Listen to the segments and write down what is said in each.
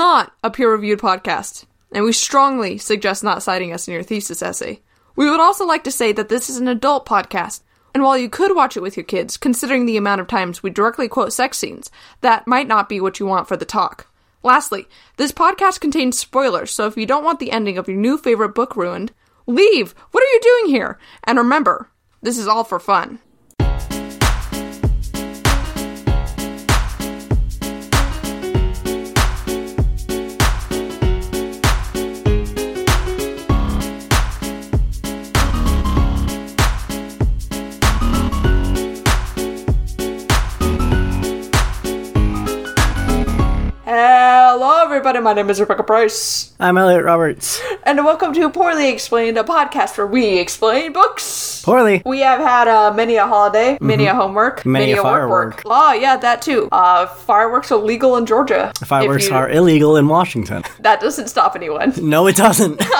not a peer reviewed podcast, and we strongly suggest not citing us in your thesis essay. We would also like to say that this is an adult podcast, and while you could watch it with your kids, considering the amount of times we directly quote sex scenes, that might not be what you want for the talk. Lastly, this podcast contains spoilers, so if you don't want the ending of your new favorite book ruined, leave! What are you doing here? And remember, this is all for fun. Everybody. My name is Rebecca Price, I'm Elliot Roberts. and welcome to Poorly Explained, a podcast where we explain books. Poorly. We have had uh, many a holiday, many a homework, Many a work firework. work. Oh, yeah, that too. Uh, fireworks are legal in Georgia. Fireworks you- are illegal in Washington. That doesn't stop anyone. No, it doesn't.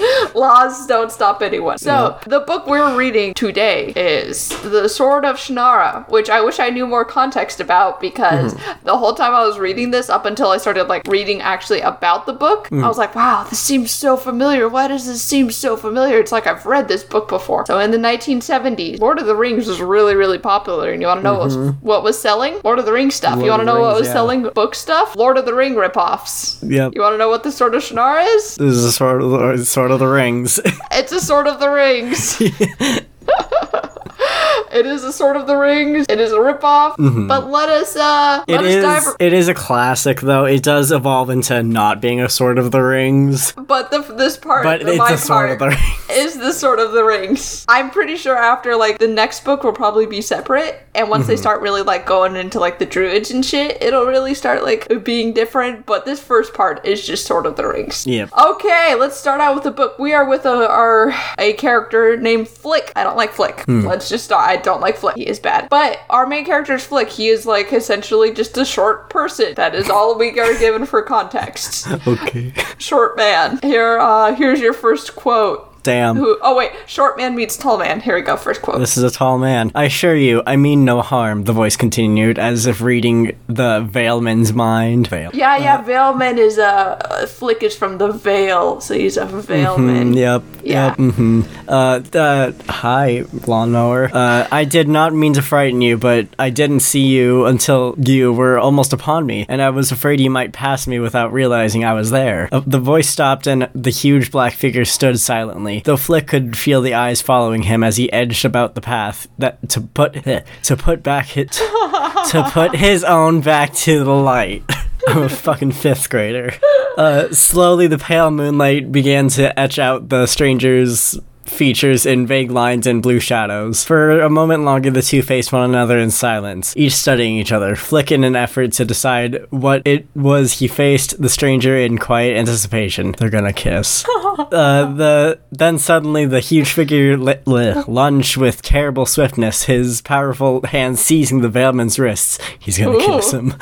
Laws don't stop anyone. So, the book we're reading today is The Sword of Shannara, which I wish I knew more context about because Mm-hmm. the whole time I was reading this, up until I started like reading actually about the book, Mm-hmm. I was like, wow, this seems so familiar. Why does this seem so familiar? It's like I've read this book before. So, in the 1970s, Lord of the Rings was really, really popular. And you want to know what, was, what was selling? Lord of the Rings stuff. Mm-hmm. Lord you want to the know what was yeah. selling book stuff? Lord of the Ring ripoffs. yep. You want to know what the Sword of Shannara is? This is a sort of the, sort of the rings. It's a Sword of the Rings. it is a Sword of the Rings. It is a ripoff. But let us uh let Mm-hmm. It us is. dive It is a classic, though. It does evolve into not being a Sword of the Rings, but the this part but the it's my a Sword of the Rings. is the Sword of the Rings. I'm pretty sure after like the next book will probably be separate and once Mm-hmm. they start really like going into like the druids and shit, it'll really start like being different, but this first part is just Sword of the Rings. Yep. Okay, let's start out with the book. We are with a, our a character named Flick. I don't like Flick. Hmm. Let's just start. I don't like Flick. He is bad. But our main character is Flick. He is like essentially just a short person. That is all we are given for context. Okay. short man. Here, uh, here's your first quote. Damn. Who? Oh wait, short man meets tall man. Here we go. First quote. This is a tall man. I assure you, I mean no harm, the voice continued, as if reading the Valeman's mind. Vale. yeah, yeah. Valeman is a uh, Flick is from the Vale, so he's a Valeman. Mm, yep. Yeah. Yep. Mm-hmm. Uh, uh, hi, lawnmower. Uh, I did not mean to frighten you, but I didn't see you until you were almost upon me, and I was afraid you might pass me without realizing I was there. Uh, the voice stopped, and the huge black figure stood silently, though Flick could feel the eyes following him as he edged about the path that to put to put back it to put his own back to the light. I'm a fucking fifth grader. Uh, slowly, the pale moonlight began to etch out the stranger's features in vague lines and blue shadows. For a moment longer, the two faced one another in silence, each studying each other, Flick in an effort to decide what it was he faced, the stranger in quiet anticipation. They're gonna kiss. Uh, the then suddenly the huge figure li- li- lunged with terrible swiftness, his powerful hands seizing the Valeman's wrists. He's gonna kiss him.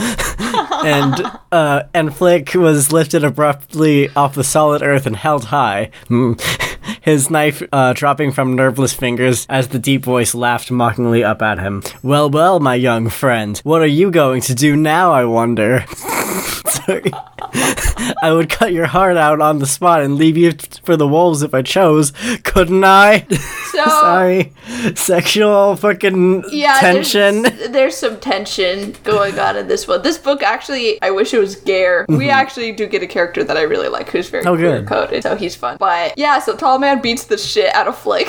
and uh, and Flick was lifted abruptly off the solid earth and held high. Mm. His knife uh, dropping from nerveless fingers as the deep voice laughed mockingly up at him. Well, well, my young friend, what are you going to do now? I wonder. Sorry. I would cut your heart out on the spot and leave you for the wolves if I chose, couldn't I? So Sorry. Sexual fucking yeah, tension. There's, there's some tension going on in this one. This book actually, I wish it was Gare. We actually do get a character that I really like, who's very Mm-hmm. Oh, good. coded, so he's fun. But yeah, so tall man beats the shit out of Flick,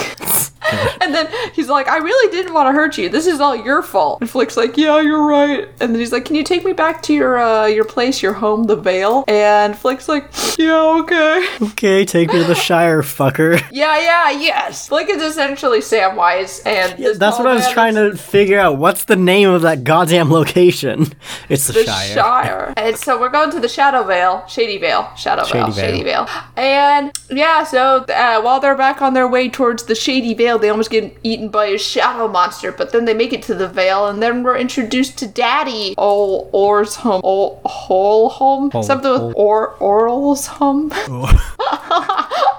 and then he's like, "I really didn't want to hurt you. This is all your fault." And Flick's like, "Yeah, you're right." And then he's like, "Can you take me back to your uh, your place, your home, the Vale?" And Flick's like, "Yeah, okay." Okay, take me to the Shire, fucker. Yeah, yeah, yes. Flick is essentially Samwise, and this That's what I was man trying is to figure out. What's the name of that goddamn location? It's the, The Shire. Shire. And so we're going to the Shadow Vale, Shady Vale, Shadow Vale, Vale. Shady Vale. And yeah, so uh, while they're back on their way towards the Shady Vale, they almost get eaten by a shadow monster. But then they make it to the Vale, and then we're introduced to Daddy. Oh, Or's home. Oh, Hole home. Hole- Something with. Or Oral's home.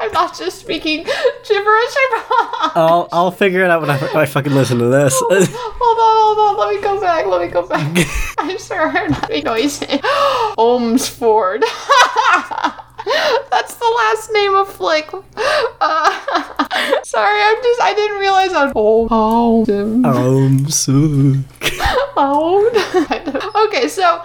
I'm not just speaking gibberish. I'll I'll figure it out when I, when I fucking listen to this. hold on, hold on. Let me go back. Let me go back. I sure I heard that noise. Ohmsford. That's the last name of Flick. Uh, sorry, I'm just, I didn't realize I Oh, oh, Um, so. oh. okay, so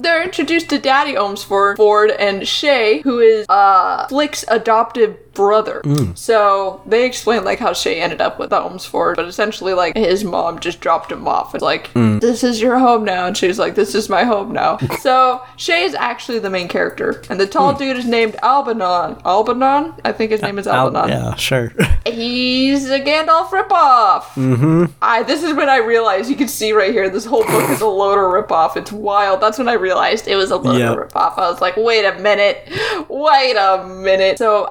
they're introduced to Daddy Ohmsford Ford and Shea, who is uh Flick's adoptive brother. Mm. So they explain like how Shea ended up with Ohmsford, but essentially like his mom just dropped him off. and like, mm. this is your home now. And she's like, this is my home now. so Shea is actually the main character. And the tall mm. dude is named Albanon. Albanon? I think his name is Al- Albanon. yeah, sure. He's a Gandalf ripoff. Mm-hmm. I this is when I realized you can see right here this whole book is a Loder ripoff. It's wild. That's when I realized it was a Loder Yep. ripoff. I was like, wait a minute, wait a minute. So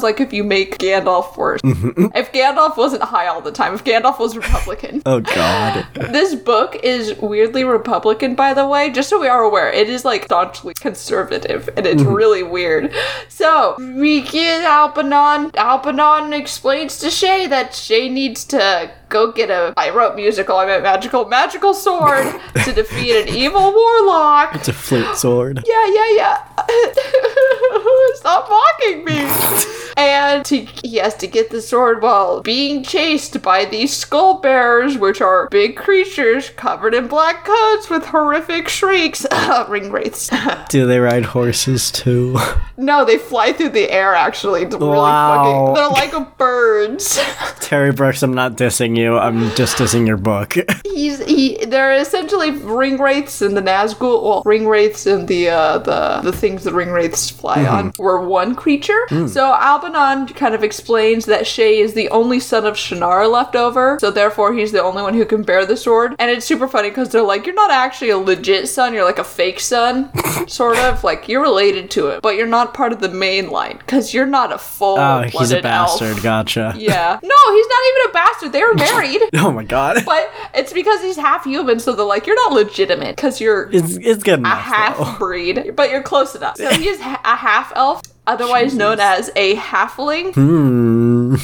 Albanon's like if you make Gandalf worse. Mm-hmm. if Gandalf wasn't high all the time, if Gandalf was Republican. Oh god. This book is weirdly Republican, by the way, just so we are aware. It is like staunchly conservative, and it's mm-hmm. really weird. So, we get Alpanon. Alpanon explains to Shea that Shea needs to go get a. I wrote musical, I meant magical, magical sword to defeat an evil warlock. It's a flute sword. Yeah, yeah, yeah. Stop mocking me. And he, he has to get the sword while being chased by these skull bearers, which are big creatures covered in black coats with horrific shrieks. Ah, ring wraiths. Do they ride horses too? no, they fly through the air. Actually, it's really Wow. fucking. They're like birds. Terry Brooks, I'm not dissing you. I'm just dissing your book. He's he. They're essentially ring wraiths and the Nazgul. Well, ring wraiths and the uh, the the things the ring wraiths fly mm-hmm. on were one creature. Mm. So Albanon kind of explains that Shea is the only son of Shannara left over. So therefore, he's the only one who can bear the sword. And it's super funny because they're like, you're not actually a legit son. You're like a fake son, sort of. Like you're related to it, but you're not part of the main line because you're not a full. Oh, he's a bastard. Gotcha. Yeah. No, he's not even a bastard. They were married. Oh my god. But it's because he's half human, so they're like, you're not legitimate because you're It's it's good a half though. breed, but you're close enough. So he's a half elf, otherwise known as a halfling, Hmm.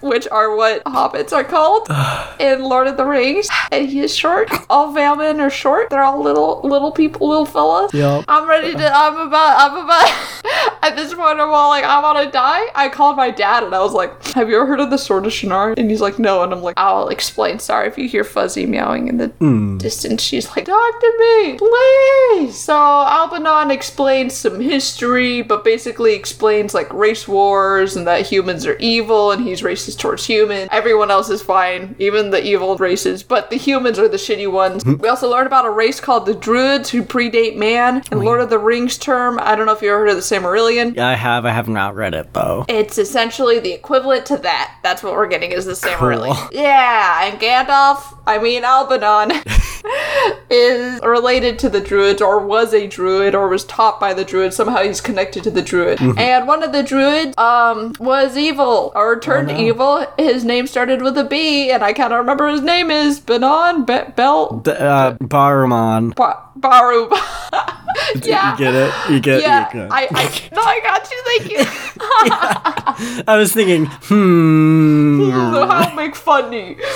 which are what hobbits are called in Lord of the Rings. And he is short. All Valemen are short. They're all little little people, little fellas. Yup. I'm ready to. I'm about. I'm about. At this point, I'm all like, I want to die. I called my dad and I was like, Have you ever heard of the Sword of Shannara? And he's like, No. And I'm like, I'll explain. Sorry if you hear fuzzy meowing in the hmm. distance. She's like, Talk to me, please. So Albanon explains some history, but basically explains like race wars and that humans are evil and he's racist towards humans. Everyone else is fine, even the evil races, but the humans are the shitty ones. Hmm. We also learned about a race called the Druids who predate man. In Lord of the Rings term, I don't know if you ever heard of the Silmarillion. I have. I have not read it though. It's essentially the equivalent to that. That's what we're getting is the Silmarillion. Cool. Yeah, and Gandalf, I mean Albanon, is related to the Druids or was a Druid or was taught by the Druid. Somehow he's connected to the Druid. Mm-hmm. And one of the Druids um was evil or turned Oh, evil. His name started with a B, and I kind of remember his name is Benon Be- Bel The, uh, Baruman. ba- Baru. yeah. You get it? You get yeah, get I, I, no, I got you. Thank you. I was thinking, hmm. So how make funny.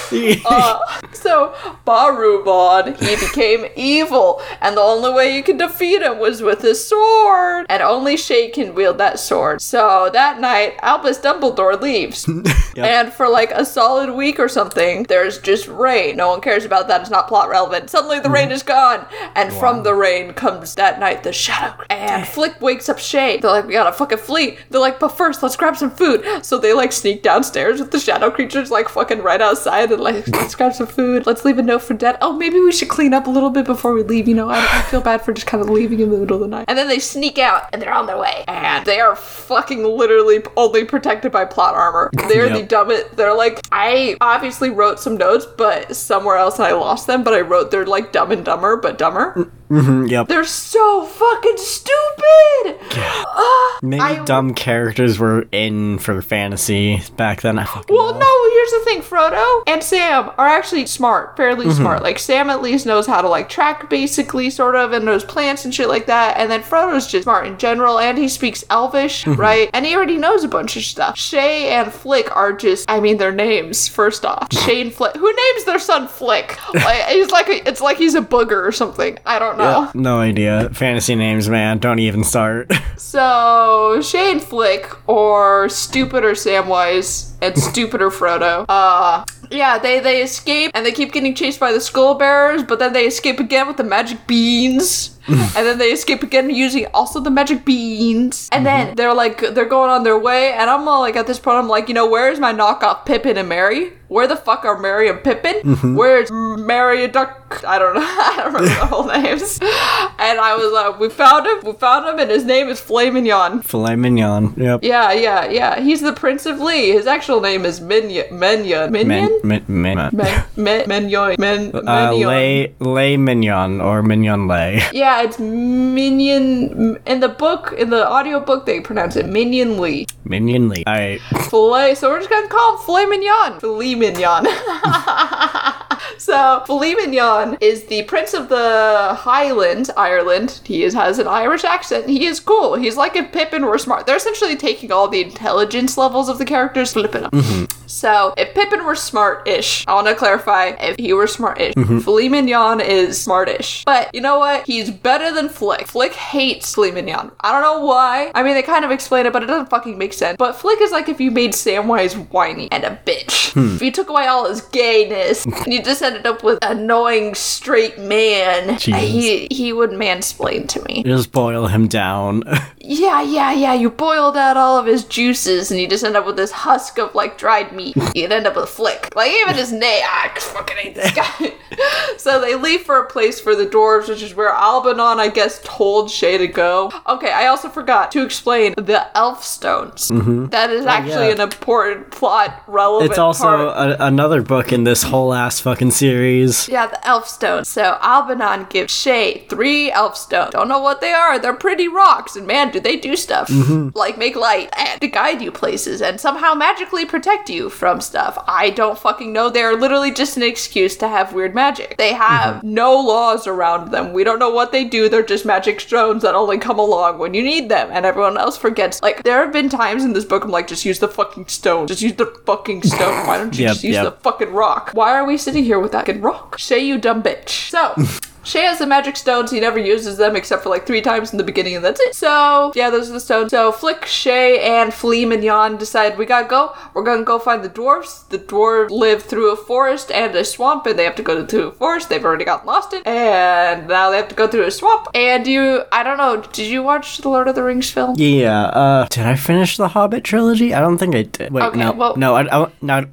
Uh, so Barubon, he became evil, and the only way you can defeat him was with his sword, and only Shea can wield that sword. So that night, Albus Dumbledore leaves, and for like a solid week or something, there's just rain. No one cares about that; it's not plot relevant. Suddenly, the rain is gone, and from the rain comes that night the shadow. And Flick wakes up Shea. They're like, "We gotta fucking flee." They're like, "But first, let's grab some food." So they like sneak downstairs with the shadow creatures like fucking right outside and like let's grab some food. Let's leave a note for Dad. Oh, maybe we should clean up a little bit before we leave. You know, I, I feel bad for just kind of leaving in the middle of the night. And then they sneak out and they're on their way. And they are fucking literally only protected by plot armor. They're the dumbest. They're like I obviously wrote some notes, but somewhere else and I lost them. But I wrote they're like dumb and dumber, but dumber. Mm, Mhm, yep. They're so fucking stupid. Ah, Maybe I- dumb characters were in for fantasy back then. Well, know. no, here's the thing: Frodo and Sam are actually smart, fairly smart. Like Sam at least knows how to like track, basically, sort of, and knows plants and shit like that. And then Frodo's just smart in general, and he speaks Elvish, right? And he already knows a bunch of stuff. Shea and Flick are just, I mean, their names. First off, Shea and Flick. Who names their son Flick? Like, he's like, a, it's like he's a booger or something. I don't know. No idea. Fantasy names, man. Don't even start. So Shane Flick or Stupider Samwise and Stupider Frodo. Uh yeah, they they escape and they keep getting chased by the skull bearers, but then they escape again with the magic beans. and then they escape again using also the magic beans. And mm-hmm. then they're like they're going on their way, and I'm all like at this point I'm like, you know, where's my knockoff Pippin and Mary? Where the fuck are Mary and Pippin? Mm-hmm. Where's Mary and Duck? I don't know. I don't remember the whole names. And I was like, we found him. We found him, and his name is Flamingon. Filet mignon. Yep. Yeah, yeah, yeah. He's the Prince of Lee. His actual name is Minion. Minion. Minion? Men, men, men. Men, men, Minion. Men, Uh, lay, lay mignon or mignon lay. Yeah, it's Minion. In the book, in the audiobook, they pronounce it Minion Lee. Minion Lee. I Filet. So we're just gonna call him Filet Mignon. Filet Mignon. so Filet Mignon is the prince of the Highland, Ireland. He is, has an Irish accent. He is cool. He's like if Pippin were smart. They're essentially taking all the intelligence levels of the characters, flipping them. So if Pippin were smart-ish, I want to clarify. If he were smart-ish, mm-hmm. Filet Mignon is smart-ish. But you know what? He's better than Flick. Flick hates Filet Mignon. I don't know why. I mean, they kind of explain it, but it doesn't fucking make sense. But Flick is like if you made Samwise whiny and a bitch. Hmm. If you took away all his gayness and you just ended up with annoying straight man, he he would mansplain to me. just boil him down. Yeah, yeah, yeah. You boiled out all of his juices, and you just end up with this husk of like dried meat. You'd end up with a flick. Like even his name, I fucking hate this guy. so they leave for a place for the dwarves, which is where Albanon, I guess, told Shea to go. Okay, I also forgot to explain the elf stones. Mm-hmm. That is oh, actually yeah. an important plot relevant. it's also a, another book in this whole ass fucking series. Yeah, the elf stones. So Albanon gives Shea three elf stones. Don't know what they are. They're pretty rocks, and man, do they do stuff mm-hmm. like make light and to guide you places and somehow magically protect you from stuff. I don't fucking know. They're literally just an excuse to have weird magic. They have mm-hmm. no laws around them. We don't know what they do. They're just magic stones that only come along when you need them, and everyone else forgets. Like there have been times in this book I'm like, just use the fucking stone. Just use the fucking stone. Why don't you Yep, just use yep. the fucking rock. Why are we sitting here with that fucking rock? Shea, you dumb bitch. So. Shea has the magic stones. He never uses them except for like three times in the beginning, and that's it. So, yeah, those are the stones. So, Flick, Shea, and Flea Mignon decide we gotta go. We're gonna go find the dwarves. The dwarves live through a forest and a swamp, and they have to go through a forest. They've already got lost in, and now they have to go through a swamp. And you, I don't know, did you watch the Lord of the Rings film? Yeah, uh, did I finish the Hobbit trilogy? I don't think I did. Wait, Okay, no, well- no, I, I, no,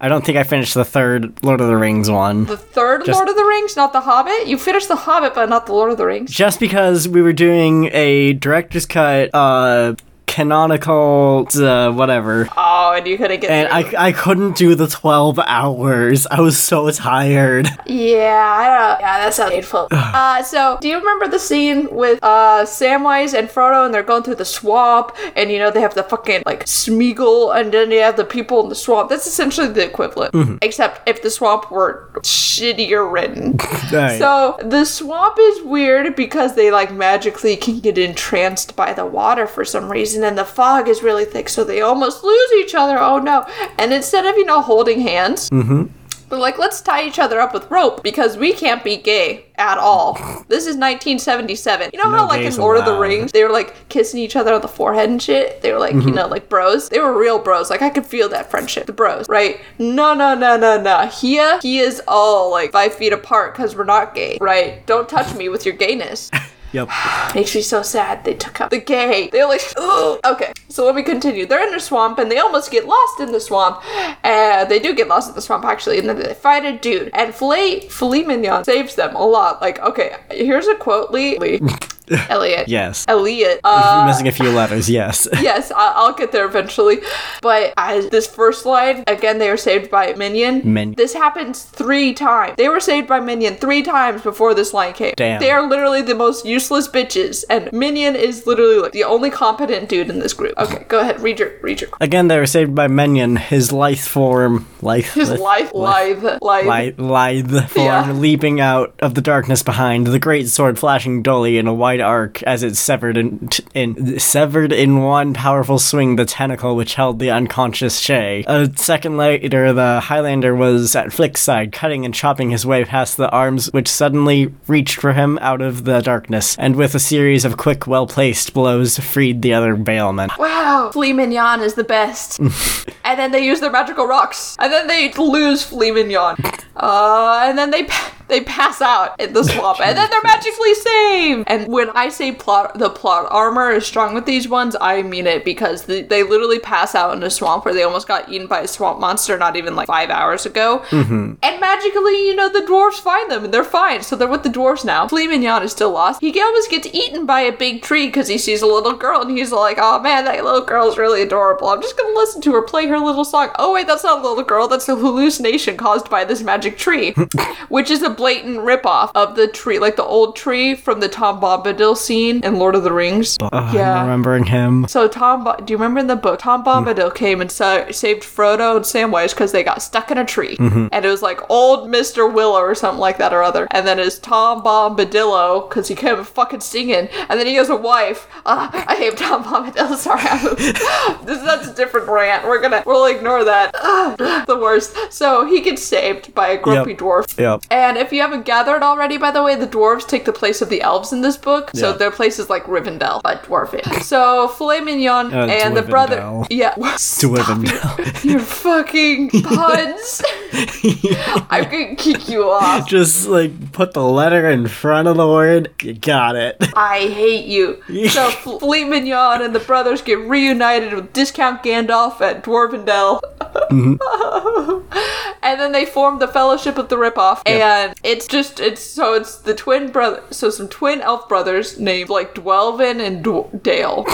I don't think I finished the third Lord of the Rings one. The third Just- Lord of the Rings, not the Hobbit. You finished the Hobbit, but not the Lord of the Rings. Just because we were doing a director's cut, uh, canonical, uh, whatever, Oh, and you couldn't get. and through. I, I couldn't do the 12 hours. I was so tired. Yeah, I don't. Yeah, that sounds painful. uh, so do you remember the scene with uh Samwise and Frodo, and they're going through the swamp, and you know they have the fucking like Smeagol, and then you have the people in the swamp. That's essentially the equivalent, except if the swamp were shittier written. Right. So the swamp is weird because they like magically can get entranced by the water for some reason, and then the fog is really thick, so they almost lose each other. Oh no! And instead of you know holding hands, mm-hmm. they're like, let's tie each other up with rope because we can't be gay at all. This is 1977. You know No how like in Lord of the. Rings they were like kissing each other on the forehead and shit. They were like you mm-hmm. know like bros. They were real bros. Like I could feel that friendship. The bros, right? No, no, no, no, no. Here he is all like five feet apart because we're not gay, right? Don't touch me with your gayness. Yep. Makes me so sad. They took out the gay. They like, ugh. okay. So let me continue. They're in the swamp and they almost get lost in the swamp. And they do get lost in the swamp actually. And then they find a dude. And Filet, Filet Mignon saves them a lot. Like, okay, here's a quote, Lee. Lee. Elliot. Yes. Elliot. You're Uh, missing a few letters, yes. yes, I- I'll get there eventually. But as this first line, again, they are saved by Minion. Minion. This happens three times. They were saved by Minion three times before this line came. Damn. They are literally the most useless bitches, and Minion is literally like the only competent dude in this group. Okay, go ahead, read your read your Again, they were saved by Minion. his lithe form, lithe, his life, live, live. lithe, lithe form Yeah. leaping out of the darkness behind, the great sword flashing dully in a wide arc as it severed in, in severed in one powerful swing the tentacle which held the unconscious Shea. A second later, the Highlander was at Flick's side, cutting and chopping his way past the arms which suddenly reached for him out of the darkness, and with a series of quick, well-placed blows, freed the other Valeman. Wow, Flea Mignon is the best. and then they use their magical rocks, and then they lose Flea Mignon. Uh, and then they pa- they pass out in the swamp, and then they're magically saved. And when I say plot, the plot armor is strong with these ones, I mean it because they, they literally pass out in a swamp where they almost got eaten by a swamp monster not even like five hours ago. Mm-hmm. And magically, you know, the dwarves find them and they're fine. So they're with the dwarves now. Flea Mignon is still lost. He almost gets eaten by a big tree because he sees a little girl and he's like, oh man, that little girl's really adorable. I'm just gonna listen to her play her little song. Oh wait, that's not a little girl. That's a hallucination caused by this magic tree, which is a blatant ripoff of the tree, like the old tree from the Tom Bombadil scene in Lord of the Rings. Uh, Yeah. I'm remembering him. So Tom, Bo- do you remember in the book Tom Bombadil came and sa- saved Frodo and Samwise because they got stuck in a tree, and it was like old Mister Willow or something like that or other. And then it's Tom Bombadillo because he kept fucking singing, and then he has a wife. Ah, I hate Tom Bombadil. Sorry, this that's a different rant. We're gonna we'll ignore that. Ah, the worst. So he gets saved by a grumpy Yep. dwarf. Yep. And if you haven't gathered already, by the way, the dwarves take the place of the elves in this book. So Yeah. their place is like Rivendell, but dwarfish. So filet mignon Uh, and the brother. Dwivendell. Yeah. Dwivendell. Your fucking puns. I'm gonna kick you off. Just like put the letter in front of the word. You got it. I hate you. So Fleet Mignon and the brothers get reunited with Discount Gandalf at Dwarvendell. and then they form the Fellowship of the Ripoff. And it's just, it's so it's the twin brother, so some twin elf brothers named like Dwelvin and Dw- Dale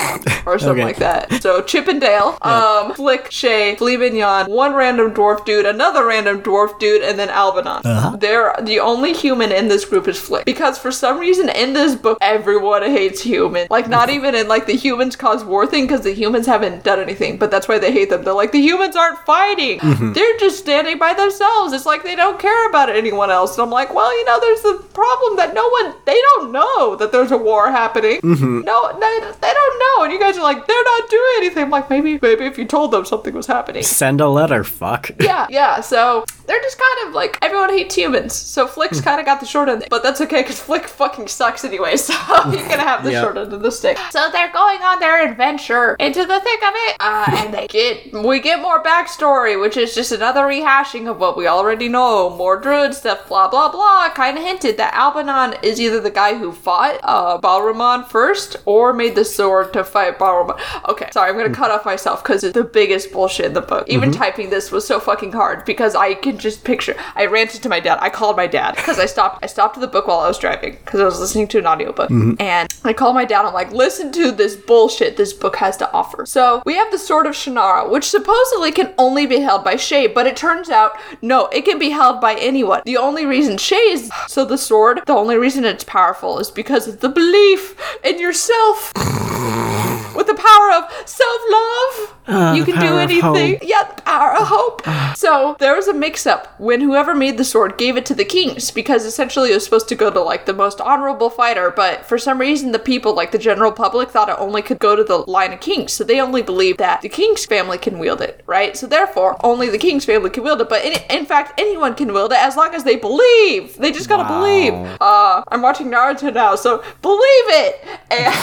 or something Okay. like that. So Chip and Dale, um, Flick, Shay, Flea Mignon, one random dwarf dude, another random dwarf dude, and then Albanon. Uh-huh. They're the only human in this group is Flick. Because for some reason in this book, everyone hates humans. Like not even in like the humans cause war thing, because the humans haven't done anything, but that's why they hate them. They're like, the humans aren't fighting. Mm-hmm. They're just standing by themselves. It's like they don't care about anyone else. And I'm like, well, you know, there's a problem that no one they don't know that there's a war happening. Mm-hmm. No, they, they don't know. And you guys are like, they're not doing anything. I'm like, maybe maybe if you told them something was happening. Send a letter, fuck. Yeah, yeah. So they're just kind of like everyone hates humans. So Hmm. Flick's kind of got the short end, but that's okay because Flick fucking sucks anyway. So he's gonna have the Yeah. short end of the stick. So they're going on their adventure into the thick of it, uh, and they get we get more backstory, which is just another rehashing of what we already know. More druid stuff, blah blah blah. Kind of hinted that Albanon is either the guy who fought uh, Balramon first or made the sword to fight Balramon. Okay, sorry, I'm gonna cut off myself because it's the biggest bullshit in the book. Even typing this was so fucking hard because I can just picture. I ranted to my dad. I called my dad because I stopped. I stopped the book while I was driving because I was listening to an audiobook, and I called my dad. I'm like, listen to this bullshit this book has to offer. So we have the Sword of Shannara, which supposedly can only be held by Shea, but it turns out no, it can be held by anyone. The only reason Shea is so the sword. The only reason it's powerful is because of the belief in yourself. With the power of self love, Ah, you can do anything. hope. Yeah, the power of hope. so there was a mix up when whoever made the sword gave it to the kings because essentially it was supposed to go to like the most honorable fighter, but for some reason the people, like the general public, thought it only could go to the line of kings. So they only believed that the king's family can wield it, right? So therefore, only the king's family can wield it. But in, in fact, anyone can wield it as long as they believe. They just gotta Wow. believe. Uh, I'm watching Naruto now, so believe it. And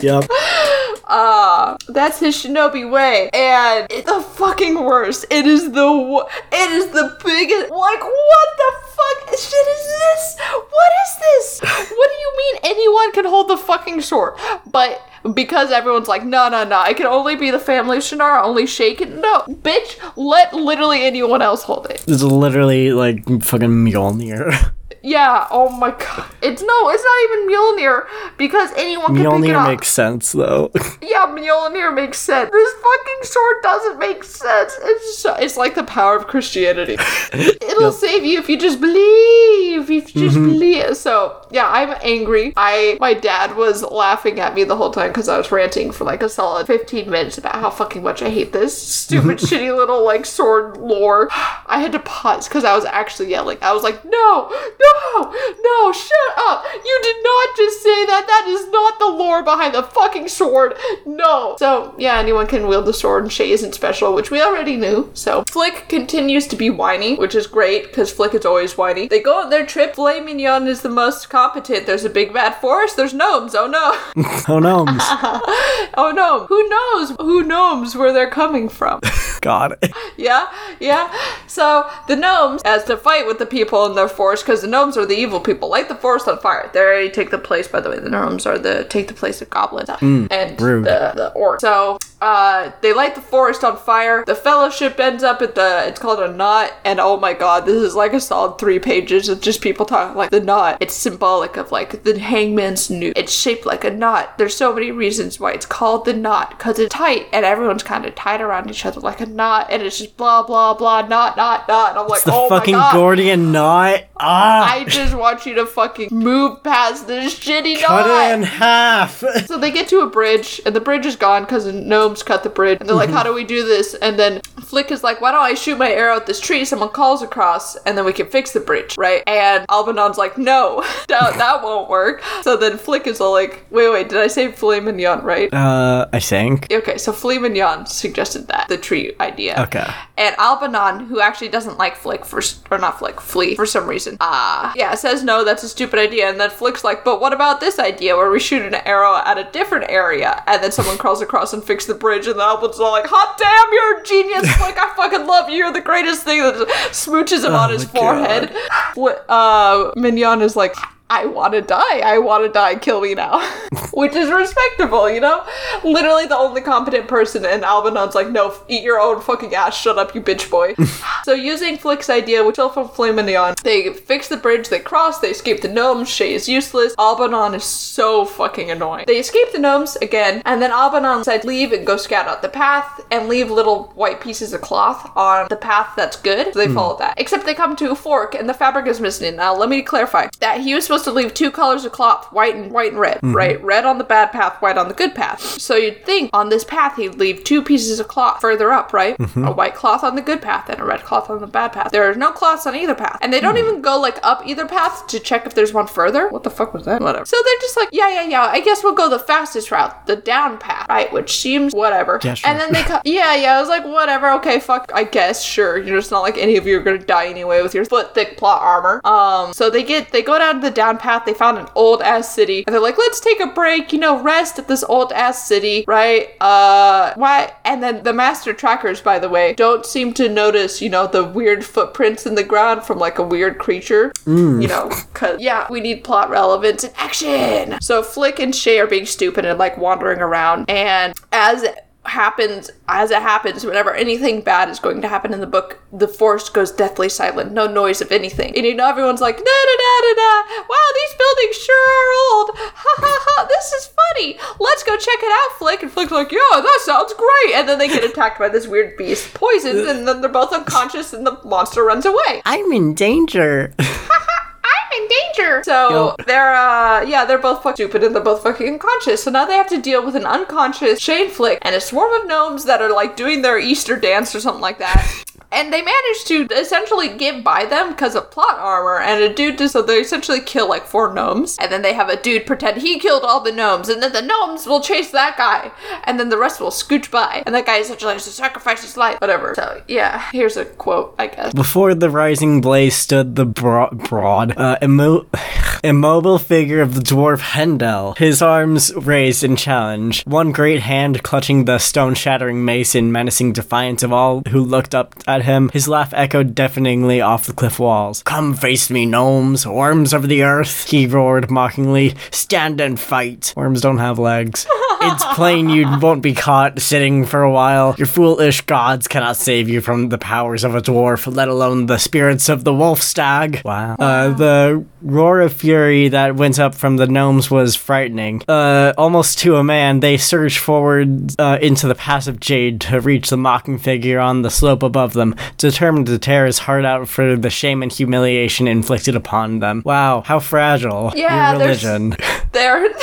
Yep. uh, that's his shinobi way, and it's the fucking worst. It is the it is the biggest. Like, what the fuck shit is this? What is this? What do you mean anyone can hold the fucking sword? But because everyone's like, no, no, no, it can only be the family of Shannara, only shake it. No, bitch, let literally anyone else hold it. It's literally like fucking Mjolnir. Yeah. Oh my god. It's no. It's not even Mjolnir because anyone can pick it Mjolnir up. makes sense though. yeah, Mjolnir makes sense. This fucking sword doesn't make sense. It's so, it's like the power of Christianity. It'll save you if you just believe. If you just Mm-hmm. believe. So yeah, I'm angry. I my dad was laughing at me the whole time because I was ranting for like a solid 15 minutes about how fucking much I hate this stupid, shitty little like sword lore. I had to pause because I was actually yelling. I was like, no, no, no, no, shut up. You did not just say that. That is not the lore behind the fucking sword. No. So, yeah, anyone can wield the sword, and Shea isn't special, which we already knew. So, Flick continues to be whiny, which is great because Flick is always whiny. They go on their trip. Filet Mignon is the most competent. There's a big bad forest. There's gnomes. Oh no. oh gnomes. oh no. Who knows who gnomes where they're coming from? God. yeah, yeah. So the gnomes has to fight with the people in their forest because the gnomes are the evil people. Light the forest on fire. They already take the place, by the way. The gnomes are the take the place of goblins and rude. the the orcs. So uh, they light the forest on fire. The fellowship ends up at the. It's called a knot, and oh my god, this is like a solid three pages of just people talking like the knot. It's symbolic of like the hangman's noose. It's shaped like a knot. There's so many reasons why it's called the knot because it's tight and everyone's kind of tied around each other like a knot, and it's just blah blah blah knot knot knot. And I'm like, The oh fucking my god. Gordian knot. Ah. I just want you to fucking move past this shitty Cut knot. it in half. So they get to a bridge, and the bridge is gone because the gnomes cut the bridge. And they're like, "How do we do this?" And then Flick is like, "Why don't I shoot my arrow at this tree? Someone calls across, and then we can fix the bridge, right?" And Albanon's like, "No, that, that won't work." So then Flick is all like, "Wait, wait, did I say filet mignon, right?" Uh, I think. Okay, so filet mignon suggested that the tree idea. Okay. And Albanon, who actually doesn't like Flick for, or not Flick, Flea for some reason, uh, yeah, says no, that's a stupid idea. And then Flick's like, but what about this idea where we shoot an arrow at a different area and then someone crawls across and fix the bridge? And the Alban's all like, hot damn, you're a genius, Flick, I fucking love you, you're the greatest thing that smooches him on Oh his my God. forehead. Uh, Mignon is like, I want to die. I want to die. Kill me now. Which is respectable, you know? Literally the only competent person, and Albanon's like, no, eat your own fucking ass. Shut up, you bitch boy. so, using Flick's idea, which will from Flame Neon, they fix the bridge, they cross, they escape the gnomes. Shea is useless. Albanon is so fucking annoying. They escape the gnomes again, and then Albanon said, leave and go scout out the path and leave little white pieces of cloth on the path that's good. So they hmm. follow that. Except they come to a fork, and the fabric is missing. Now, let me clarify that he was supposed to leave two colors of cloth, white and white and red, right? Red on the bad path, white on the good path. So you'd think on this path he'd leave two pieces of cloth further up, right? Mm-hmm. A white cloth on the good path and a red cloth on the bad path. There are no cloths on either path, and they don't even go like up either path to check if there's one further. What the fuck was that? Whatever. So they're just like, yeah, yeah, yeah. I guess we'll go the fastest route, the down path, right? Which seems whatever. Yeah, sure. And then they co- yeah, yeah. I was like, whatever. Okay, fuck. I guess sure. You know, it's not like any of you are gonna die anyway with your foot thick plot armor. Um, so they get they go down to the down path. They found an old ass city, and they're like, let's take a break. You know, rest at this old ass city, right? Uh, why? And then the master trackers, by the way, don't seem to notice, you know, the weird footprints in the ground from like a weird creature. You know, cause yeah, we need plot relevance and action. So Flick and Shea are being stupid and like wandering around, and as happens as it happens whenever anything bad is going to happen in the book the forest goes deathly silent. No noise of anything. And you know everyone's like da da da da da wow these buildings sure are old. Ha ha ha. This is funny. Let's go check it out. Flick and flick's like yeah that sounds great. And then they get attacked by this weird beast poisoned and then they're both unconscious and the monster runs away. I'm in danger. I'm in danger. So they're uh yeah, they're both fucking stupid and they're both fucking unconscious. So now they have to deal with an unconscious Shane Flick and a swarm of gnomes that are like doing their Easter dance or something like that. And they manage to essentially get by them because of plot armor and a dude to so they essentially kill like four gnomes. And then they have a dude pretend he killed all the gnomes, and then the gnomes will chase that guy, and then the rest will scooch by. And that guy essentially has to sacrifice his life. Whatever. So yeah, here's a quote, I guess. Before the rising blaze stood the bro- broad, uh, immo- immobile figure of the dwarf Hendel, his arms raised in challenge, one great hand clutching the stone-shattering mace in menacing defiance of all who looked up at him. His laugh echoed deafeningly off the cliff walls. Come face me, gnomes, worms of the earth, he roared mockingly. Stand and fight. Worms don't have legs. it's plain you won't be caught sitting for a while. Your foolish gods cannot save you from the powers of a dwarf, let alone the spirits of the wolf stag. Wow. Uh, the roar of fury that went up from the gnomes was frightening. Uh, almost to a man, they surged forward uh, into the pass of jade to reach the mocking figure on the slope above them, determined to tear his heart out for the shame and humiliation inflicted upon them. Wow, how fragile Yeah, your religion. There.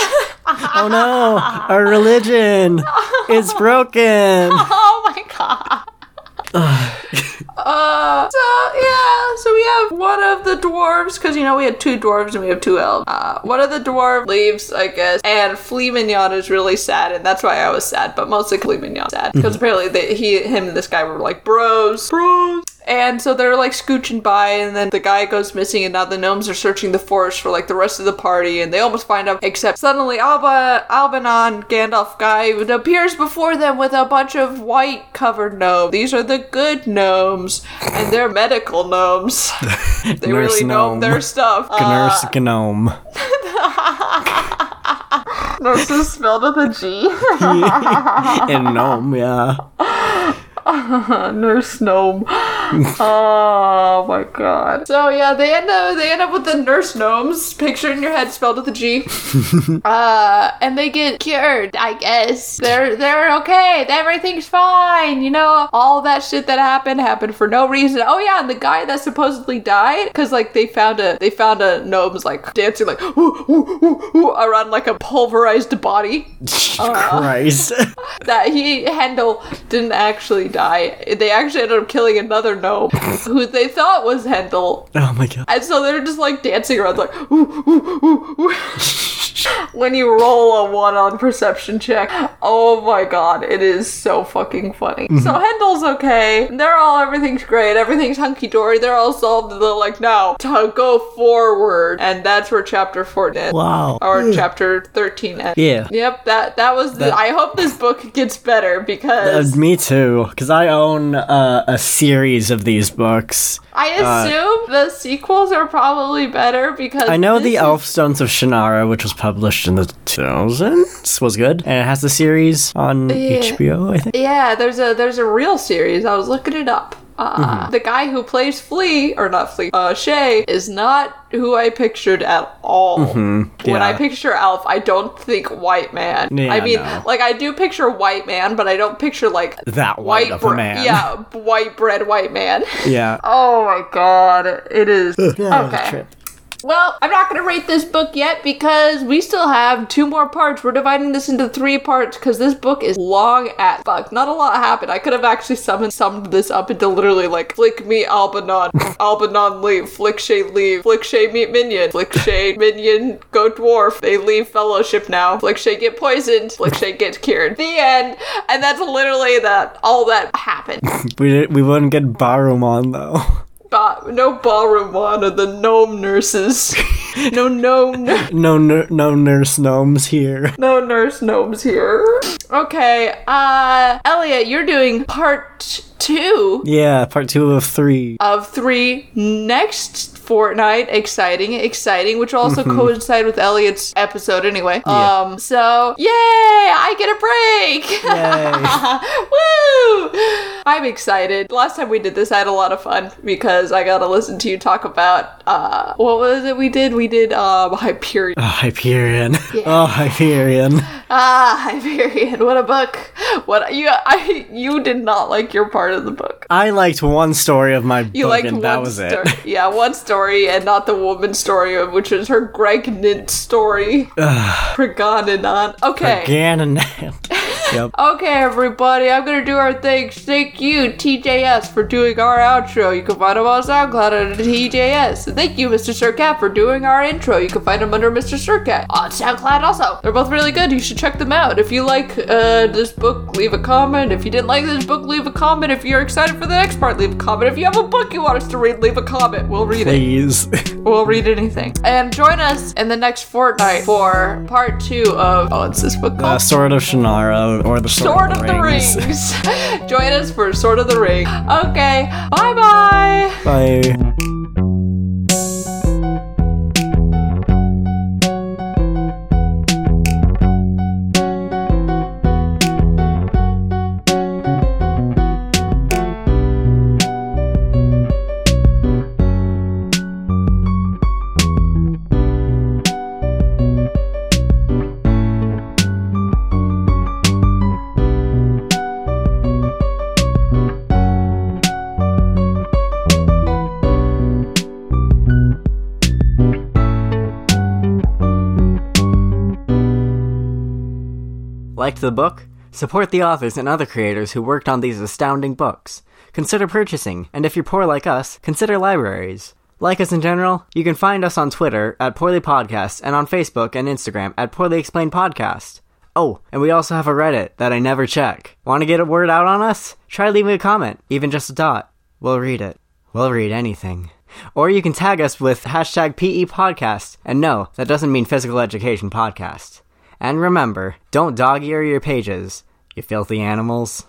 Oh no, our religion is broken. oh my god. Uh, so yeah, so we have one of the dwarves because you know we had two dwarves and we have two elves. Uh, one of the dwarf leaves, I guess, and Flea Mignon is really sad, and that's why I was sad. But mostly Flea Mignon sad because apparently they, he, him, and this guy were like bros, bros. And so they're like scooching by, and then the guy goes missing, and now the gnomes are searching the forest for like the rest of the party, and they almost find him. Except suddenly, Alba, Albanon, Gandalf guy appears before them with a bunch of white covered gnomes. These are the good gnomes, and they're medical gnomes. they really know gnome. their stuff. Nurse Uh, gnome. nurse is spelled with a G. And gnome, yeah. nurse gnome. oh my god. So yeah, they end up they end up with the nurse gnomes. Picture in your head spelled with a G. uh, and they get cured. I guess they're they're okay. Everything's fine. You know, all that shit that happened happened for no reason. Oh yeah, and the guy that supposedly died because like they found a they found a gnome's like dancing like woo, woo, woo, around like a pulverized body Christ. that he Hendel didn't actually die. They actually ended up killing another gnome who they thought was Hendel. oh my god. And so they're just like dancing around like ooh, ooh, ooh, ooh. when you roll a one on perception check. Oh my god, it is so fucking funny. So Hendel's okay. They're all everything's great. Everything's hunky dory. They're all solved. They're like, now to go forward, and that's where chapter four ends. Wow. Or chapter thirteen ends. Yeah. Yep, that that was. The, That- I hope this book gets better Uh, because me too, because I own uh, a series of these books. I assume the sequels are probably better because I know the is- Elf Stones of Shannara, which was published in the 2000s, was good, and it has a series on Yeah. HBO, I think. Yeah, there's a there's a real series. I was looking it up. Uh, Mm-hmm. The guy who plays Flea, or not Flea, uh, Shea, is not who I pictured at all. When yeah. I picture Elf, I don't think white man. Yeah, I mean, no. like I do picture white man, but I don't picture like That white bre- man. Yeah, white bread white man. Yeah. Oh my god, it is. Okay. Well, I'm not going to rate this book yet because we still have two more parts. We're dividing this into three parts because this book is long as fuck. Not a lot happened. I could have actually summoned summed this up into literally like flick me Albanon, Albanon leave, flick Shea leave, flick Shea meet minion, flick Shea minion go dwarf. They leave fellowship now. Flick Shea get poisoned, flick Shea get cured. The end. And that's literally that. All that happened. We, did, we wouldn't get Barumon, though. Ba- no ballroom of the gnome nurses. no gnome. No, no nurse gnomes here. No nurse gnomes here. Okay, uh, Elliot, you're doing part two Yeah, part two of three. of three next fortnight. Exciting, exciting, which will also coincide with Elliot's episode anyway. Yeah. Um, so yay, I get a break. Yay. Woo! I'm excited. Last time we did this, I had a lot of fun because I got to listen to you talk about uh, what was it we did? We did um, Hyperion. Oh, Hyperion. Oh, Hyperion. Ah, Hyperion. What a book. What you I you did not like your part of the book. I liked one story of my You book, and one that was story. it. Yeah, one story and not the woman story, which is her pregnant story. Pregonanon. Okay. Ganon. yep. Okay, everybody, I'm gonna do our thing. Thank you, TJS, for doing our outro. You can find him on SoundCloud under TJS. And thank you, Mr. Sircat, for doing our intro. You can find him under Mr. Sircat on SoundCloud also. They're both really good. You should check them out. If you like uh, this book, leave a comment. If you didn't like this book, leave a comment. If you're excited for the next part, leave a comment. If you have a book you want us to read, leave a comment. We'll read it. Please. We'll read anything. And join us in the next fortnight for part two of. Oh, what's this book called? uh, Sword of Shannara, or the Sword, Sword of the Rings. Rings. Join us for Sword of the Ring. Okay, bye bye. Bye. Liked the book? Support the authors and other creators who worked on these astounding books. Consider purchasing, and if you're poor like us, consider libraries. Like us in general, you can find us on Twitter at Poorly Podcast and on Facebook and Instagram at Poorly Explained Podcast. Oh, and we also have a Reddit that I never check. Want to get a word out on us? Try leaving a comment, even just a dot. We'll read it. We'll read anything. Or you can tag us with hashtag PE Podcast. And no, that doesn't mean Physical Education Podcast. And remember, don't dog ear your pages, you filthy animals.